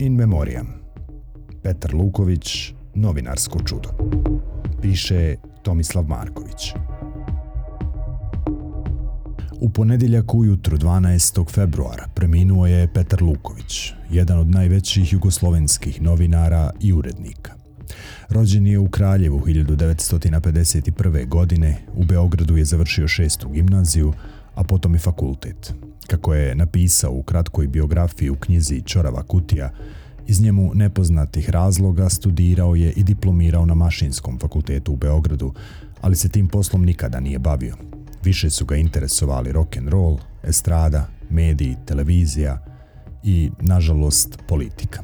In Memoriam. Petar Luković, novinarsko čudo. Piše Tomislav Marković. U ponedjeljak ujutru 12. februara preminuo je Petar Luković, jedan od najvećih jugoslovenskih novinara i urednika. Rođen je u Kraljevu 1951. godine, u Beogradu je završio šestu gimnaziju, a potom i fakultet. Kako je napisao u kratkoj biografiji u knjizi Čorava kutija, iz njemu nepoznatih razloga studirao je i diplomirao na Mašinskom fakultetu u Beogradu, ali se tim poslom nikada nije bavio. Više su ga interesovali rock and roll, estrada, mediji, televizija i, nažalost, politika.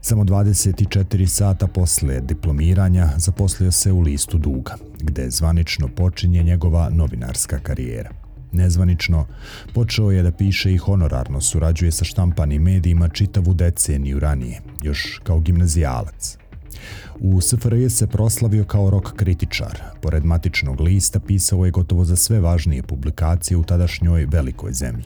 Samo 24 sata posle diplomiranja zaposlio se u listu Duga, gde zvanično počinje njegova novinarska karijera. Nezvanično, počeo je da piše i honorarno surađuje sa štampanim medijima čitavu deceniju ranije, još kao gimnazijalac. U SFRJ se proslavio kao rok kritičar. Pored matičnog lista pisao je gotovo za sve važnije publikacije u tadašnjoj velikoj zemlji.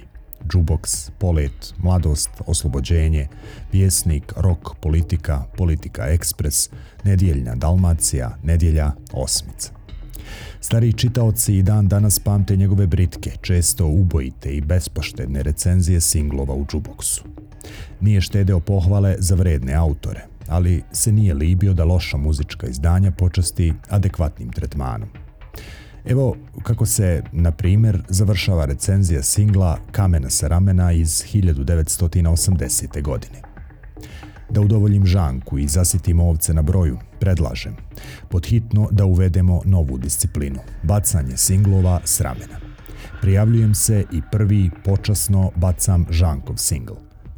Jukebox, Polet, Mladost, Oslobođenje, Vjesnik, Rok, Politika, Politika Ekspres, Nedjeljna Dalmacija, Nedjelja, Osmica. Stari čitaoci i dan danas pamte njegove britke, često ubojite i bespoštedne recenzije singlova u džuboksu. Nije štedeo pohvale za vredne autore, ali se nije libio da loša muzička izdanja počasti adekvatnim tretmanom. Evo kako se, na primjer, završava recenzija singla Kamena sa ramena iz 1980. godine. Da udovoljim žanku i zasitim ovce na broju, predlažem podhitno da uvedemo novu disciplinu, bacanje singlova s ramena. Prijavljujem se i prvi počasno bacam žankov singl.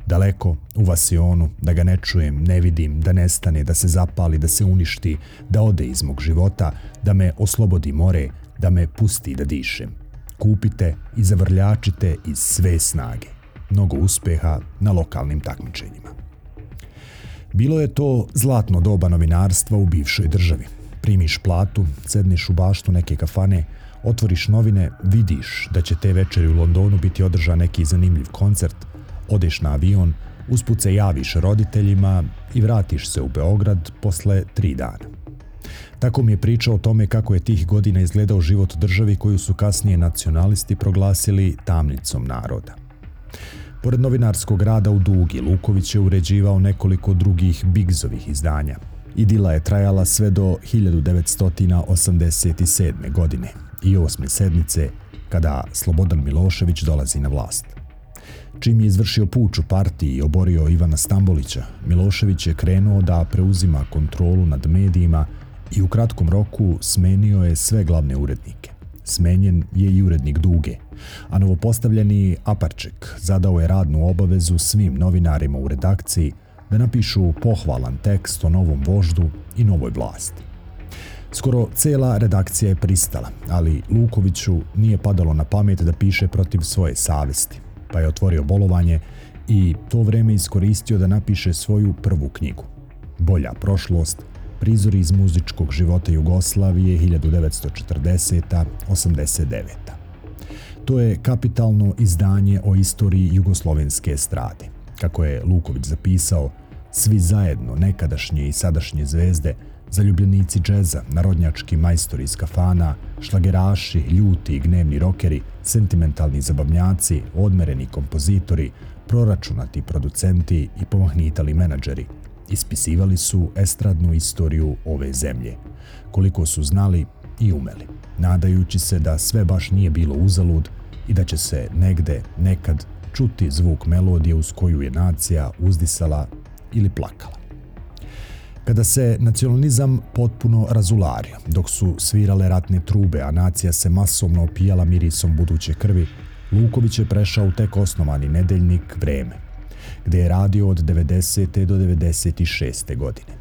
Daleko, u vasionu, da ga ne čujem, ne vidim, da nestane, da se zapali, da se uništi, da ode iz mog života, da me oslobodi more, da me pusti da dišem. Kupite i zavrljačite iz sve snage. Mnogo uspeha na lokalnim takmičenjima. Bilo je to zlatno doba novinarstva u bivšoj državi. Primiš platu, sedniš u baštu neke kafane, otvoriš novine, vidiš da će te večeri u Londonu biti održan neki zanimljiv koncert, odeš na avion, usput se javiš roditeljima i vratiš se u Beograd posle tri dana. Tako mi je pričao o tome kako je tih godina izgledao život državi koju su kasnije nacionalisti proglasili tamnicom naroda. Pored novinarskog rada u Dugi, Luković je uređivao nekoliko drugih Bigzovih izdanja. Idila je trajala sve do 1987. godine i osme sedmice, kada Slobodan Milošević dolazi na vlast. Čim je izvršio puč u partiji i oborio Ivana Stambolića, Milošević je krenuo da preuzima kontrolu nad medijima i u kratkom roku smenio je sve glavne urednike. Smenjen je i urednik Duge, a novopostavljeni Aparček zadao je radnu obavezu svim novinarima u redakciji da napišu pohvalan tekst o novom voždu i novoj vlasti. Skoro cela redakcija je pristala, ali Lukoviću nije padalo na pamet da piše protiv svoje savesti, pa je otvorio bolovanje i to vreme iskoristio da napiše svoju prvu knjigu. Bolja prošlost, prizori iz muzičkog života Jugoslavije 1940-89. To je kapitalno izdanje o istoriji jugoslovenske estrade. Kako je Luković zapisao, svi zajedno, nekadašnje i sadašnje zvezde, zaljubljenici džeza, narodnjački majstori iz kafana, šlageraši, ljuti i gnevni rokeri, sentimentalni zabavnjaci, odmereni kompozitori, proračunati producenti i pomahnitali menadžeri, ispisivali su estradnu istoriju ove zemlje, koliko su znali i umeli, nadajući se da sve baš nije bilo uzalud i da će se negde, nekad, čuti zvuk melodije uz koju je nacija uzdisala ili plakala. Kada se nacionalizam potpuno razulario, dok su svirale ratne trube, a nacija se masovno opijala mirisom buduće krvi, Luković je prešao u tek osnovani nedeljnik Vreme, gde je radio od 90. do 96. godine.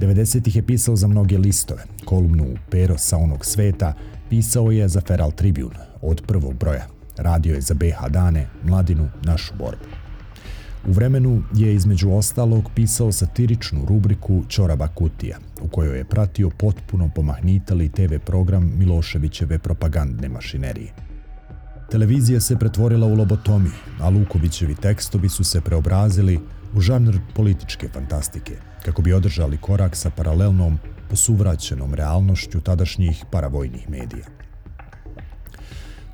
90-ih je pisao za mnoge listove, kolumnu Pero sa onog sveta, pisao je za Feral Tribune od prvog broja, radio je za BH Dane, Mladinu, Našu borbu. U vremenu je između ostalog pisao satiričnu rubriku Ćoraba kutija, u kojoj je pratio potpuno pomahnitali TV program Miloševićeve propagandne mašinerije. Televizija se pretvorila u lobotomiju, a Lukovićevi tekstovi su se preobrazili u žanr političke fantastike, kako bi održali korak sa paralelnom, posuvraćenom realnošću tadašnjih paravojnih medija.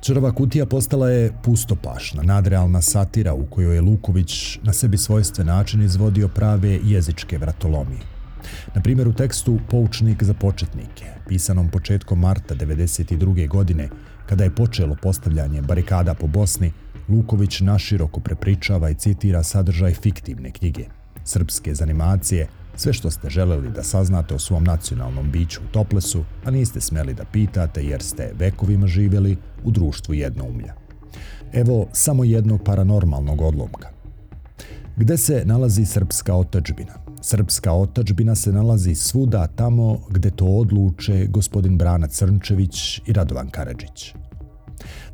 Črva kutija postala je pustopašna, nadrealna satira u kojoj je Luković na sebi svojstven način izvodio prave jezičke vratolomije. Na primjer u tekstu Poučnik za početnike, pisanom početkom marta 1992. godine, kada je počelo postavljanje barikada po Bosni, Luković naširoko prepričava i citira sadržaj fiktivne knjige, srpske zanimacije, sve što ste želeli da saznate o svom nacionalnom biću u Toplesu, a niste smeli da pitate jer ste vekovima živjeli u društvu jednoumlja. Evo samo jednog paranormalnog odlomka. Gde se nalazi srpska otačbina? Srpska otačbina se nalazi svuda tamo gde to odluče gospodin Brana Crnčević i Radovan Karadžić.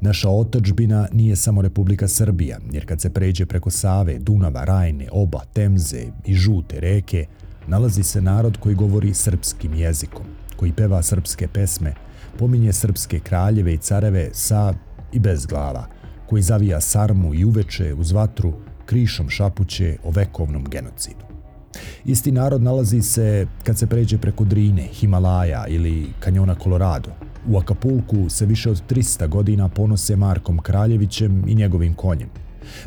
Naša otačbina nije samo Republika Srbija, jer kad se pređe preko Save, Dunava, Rajne, Oba, Temze i Žute reke, nalazi se narod koji govori srpskim jezikom, koji peva srpske pesme, pominje srpske kraljeve i careve sa i bez glava, koji zavija sarmu i uveče uz vatru, krišom šapuće o vekovnom genocidu. Isti narod nalazi se kad se pređe preko Drine, Himalaja ili kanjona Colorado. U Akapulku se više od 300 godina ponose Markom Kraljevićem i njegovim konjem.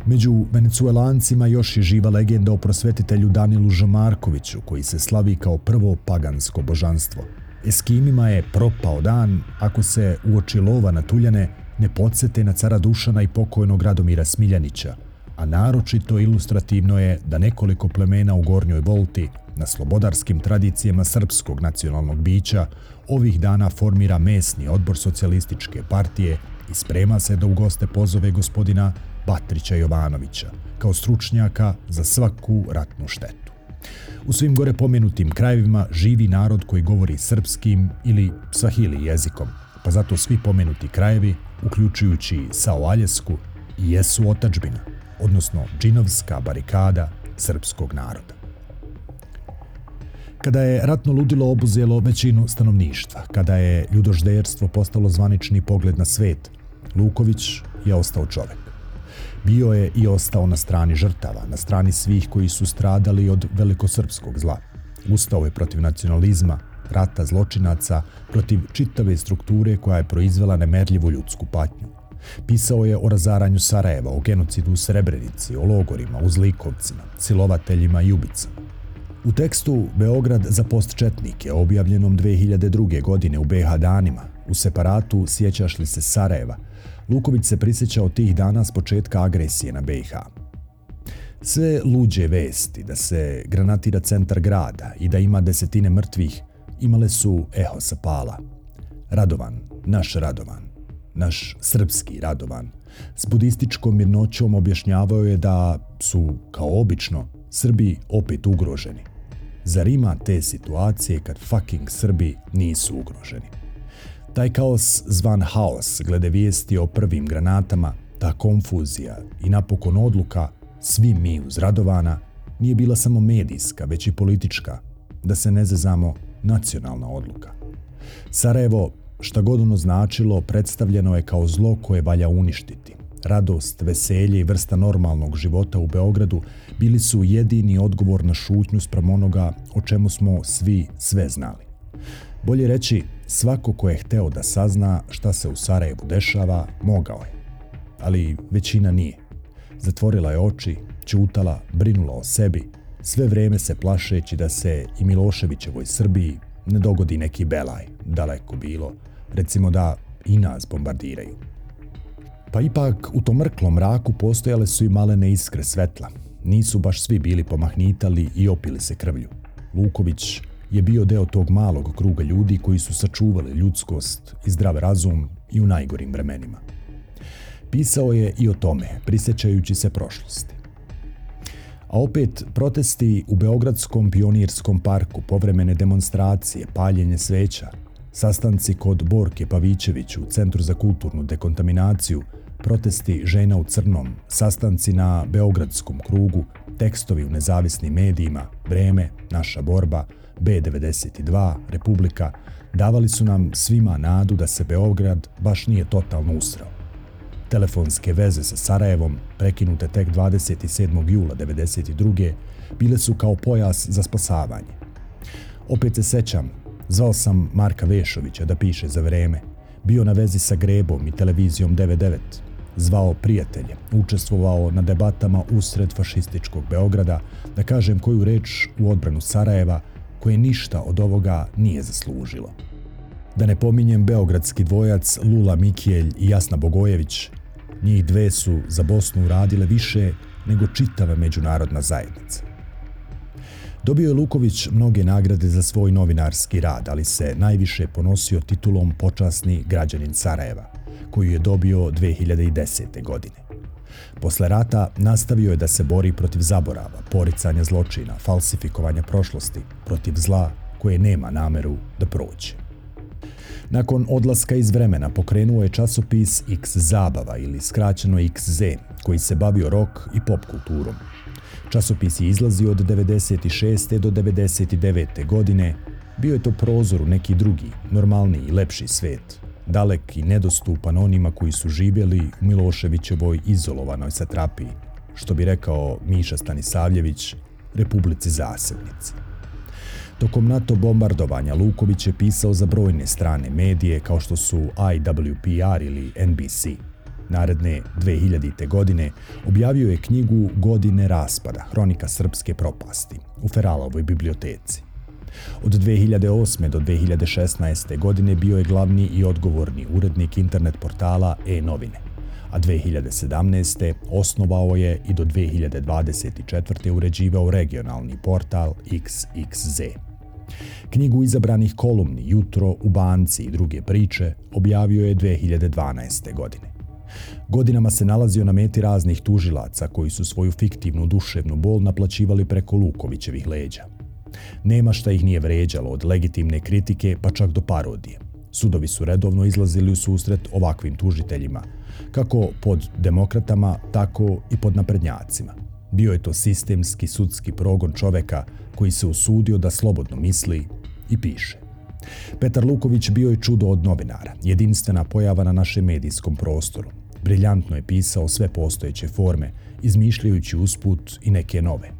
Među venecuelancima još je živa legenda o prosvetitelju Danilu Žomarkoviću, koji se slavi kao prvo pagansko božanstvo. Eskimima je propao dan ako se uoči lova na tuljane ne podsete na cara Dušana i pokojnog Radomira Smiljanića, a naročito ilustrativno je da nekoliko plemena u Gornjoj Volti na slobodarskim tradicijama srpskog nacionalnog bića ovih dana formira mesni odbor socijalističke partije i sprema se da u goste pozove gospodina Batrića Jovanovića kao stručnjaka za svaku ratnu štetu. U svim gore pomenutim krajevima živi narod koji govori srpskim ili sahili jezikom, pa zato svi pomenuti krajevi, uključujući Sao Aljesku, jesu otačbina, odnosno džinovska barikada srpskog naroda. Kada je ratno ludilo obuzelo većinu stanovništva, kada je ljudožderstvo postalo zvanični pogled na svet, Luković je ostao čovek. Bio je i ostao na strani žrtava, na strani svih koji su stradali od velikosrpskog zla. Ustao je protiv nacionalizma, rata zločinaca, protiv čitave strukture koja je proizvela nemerljivu ljudsku patnju. Pisao je o razaranju Sarajeva, o genocidu u Srebrenici, o logorima, u Zlikovcima, silovateljima i ubicama. U tekstu Beograd za postčetnike, objavljenom 2002. godine u BH danima, u separatu Sjećaš li se Sarajeva, Luković se prisjećao tih dana s početka agresije na BiH. Sve luđe vesti da se granatira centar grada i da ima desetine mrtvih imale su eho sa pala. Radovan, naš Radovan, naš srpski Radovan, s budističkom mirnoćom objašnjavao je da su, kao obično, Srbi opet ugroženi. Zar ima te situacije kad fucking Srbi nisu ugroženi? Taj kaos zvan haos glede vijesti o prvim granatama, ta konfuzija i napokon odluka, svi mi uz Radovana, nije bila samo medijska, već i politička, da se ne zezamo nacionalna odluka. Sarajevo, šta god ono značilo, predstavljeno je kao zlo koje valja uništiti. Radost, veselje i vrsta normalnog života u Beogradu bili su jedini odgovor na šutnju sprem onoga o čemu smo svi sve znali. Bolje reći, svako ko je hteo da sazna šta se u Sarajevu dešava, mogao je. Ali većina nije. Zatvorila je oči, čutala, brinula o sebi, sve vreme se plašeći da se i Miloševićevoj Srbiji ne dogodi neki belaj, daleko bilo, recimo da i nas bombardiraju. Pa ipak u tom mrklom mraku postojale su i malene iskre svetla. Nisu baš svi bili pomahnitali i opili se krvlju. Luković je bio deo tog malog kruga ljudi koji su sačuvali ljudskost i zdrav razum i u najgorim vremenima. Pisao je i o tome, prisjećajući se prošlosti. A opet, protesti u Beogradskom pionirskom parku, povremene demonstracije, paljenje sveća, sastanci kod Borke Pavićević u Centru za kulturnu dekontaminaciju, protesti žena u crnom, sastanci na Beogradskom krugu, tekstovi u nezavisnim medijima, vreme, naša borba, B92, Republika, davali su nam svima nadu da se Beograd baš nije totalno usrao. Telefonske veze sa Sarajevom, prekinute tek 27. jula 1992. bile su kao pojas za spasavanje. Opet se sećam, zvao sam Marka Vešovića da piše za vreme. Bio na vezi sa Grebom i televizijom 99. Zvao prijatelje, učestvovao na debatama usred fašističkog Beograda, da kažem koju reč u odbranu Sarajeva, koje ništa od ovoga nije zaslužilo. Da ne pominjem beogradski dvojac Lula Mikijelj i Jasna Bogojević, njih dve su za Bosnu uradile više nego čitava međunarodna zajednica. Dobio je Luković mnoge nagrade za svoj novinarski rad, ali se najviše ponosio titulom počasni građanin Sarajeva, koju je dobio 2010. godine. Posle rata nastavio je da se bori protiv zaborava, poricanja zločina, falsifikovanja prošlosti, protiv zla koje nema nameru da prođe. Nakon odlaska iz vremena pokrenuo je časopis X Zabava ili skraćeno XZ, koji se bavio rock i pop kulturom. Časopis je izlazio od 96. do 99. godine, bio je to prozor u neki drugi, normalniji i lepši svet, dalek i nedostupan onima koji su živjeli u Miloševićevoj izolovanoj satrapiji, što bi rekao Miša Stanisavljević, Republici Zasebnici. Tokom NATO bombardovanja Luković je pisao za brojne strane medije kao što su IWPR ili NBC. Naredne 2000. godine objavio je knjigu Godine raspada, hronika srpske propasti, u Feralovoj biblioteci. Od 2008. do 2016. godine bio je glavni i odgovorni urednik internet portala e-novine, a 2017. osnovao je i do 2024. uređivao regionalni portal XXZ. Knjigu izabranih kolumni Jutro u banci i druge priče objavio je 2012. godine. Godinama se nalazio na meti raznih tužilaca koji su svoju fiktivnu duševnu bol naplaćivali preko Lukovićevih leđa. Nema šta ih nije vređalo od legitimne kritike pa čak do parodije. Sudovi su redovno izlazili u susret ovakvim tužiteljima, kako pod demokratama, tako i pod naprednjacima. Bio je to sistemski sudski progon čoveka koji se usudio da slobodno misli i piše. Petar Luković bio je čudo od novinara, jedinstvena pojava na našem medijskom prostoru. Briljantno je pisao sve postojeće forme, izmišljajući usput i neke nove.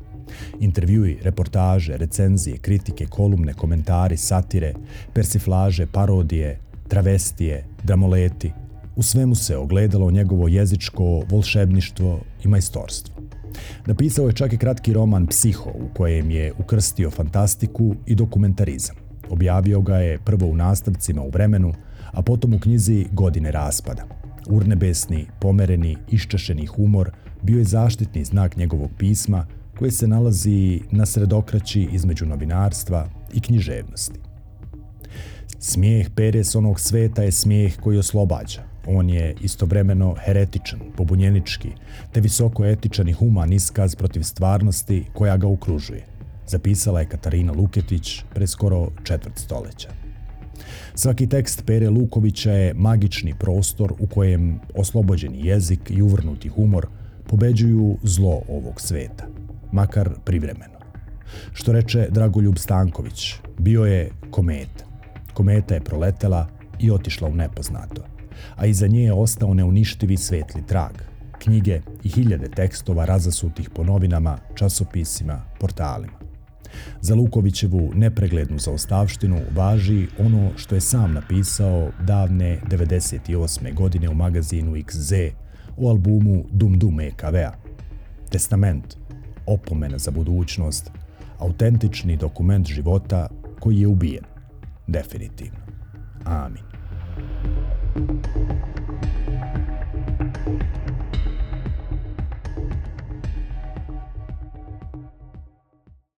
Intervjui, reportaže, recenzije, kritike, kolumne, komentari, satire, persiflaže, parodije, travestije, dramoleti, u svemu se ogledalo njegovo jezičko volšebništvo i majstorstvo. Napisao je čak i kratki roman Psiho, u kojem je ukrstio fantastiku i dokumentarizam. Objavio ga je prvo u nastavcima u vremenu, a potom u knjizi Godine raspada. Urnebesni, pomereni, iščašeni humor bio je zaštitni znak njegovog pisma koje se nalazi na sredokraći između novinarstva i književnosti. Smijeh Peres onog sveta je smijeh koji oslobađa, On je istovremeno heretičan, pobunjenički, te visoko etičan i human iskaz protiv stvarnosti koja ga okružuje, zapisala je Katarina Luketić pre skoro četvrt stoljeća. Svaki tekst Pere Lukovića je magični prostor u kojem oslobođeni jezik i uvrnuti humor pobeđuju zlo ovog sveta, makar privremeno. Što reče Dragoljub Stanković, bio je kometa. Kometa je proletela i otišla u nepoznato a iza nje je ostao neuništivi svetli trag, knjige i hiljade tekstova razasutih po novinama, časopisima, portalima. Za Lukovićevu nepreglednu zaostavštinu važi ono što je sam napisao davne 98. godine u magazinu XZ u albumu Dum Dum EKV-a. Testament, opomena za budućnost, autentični dokument života koji je ubijen. Definitivno. Amin. Thank you.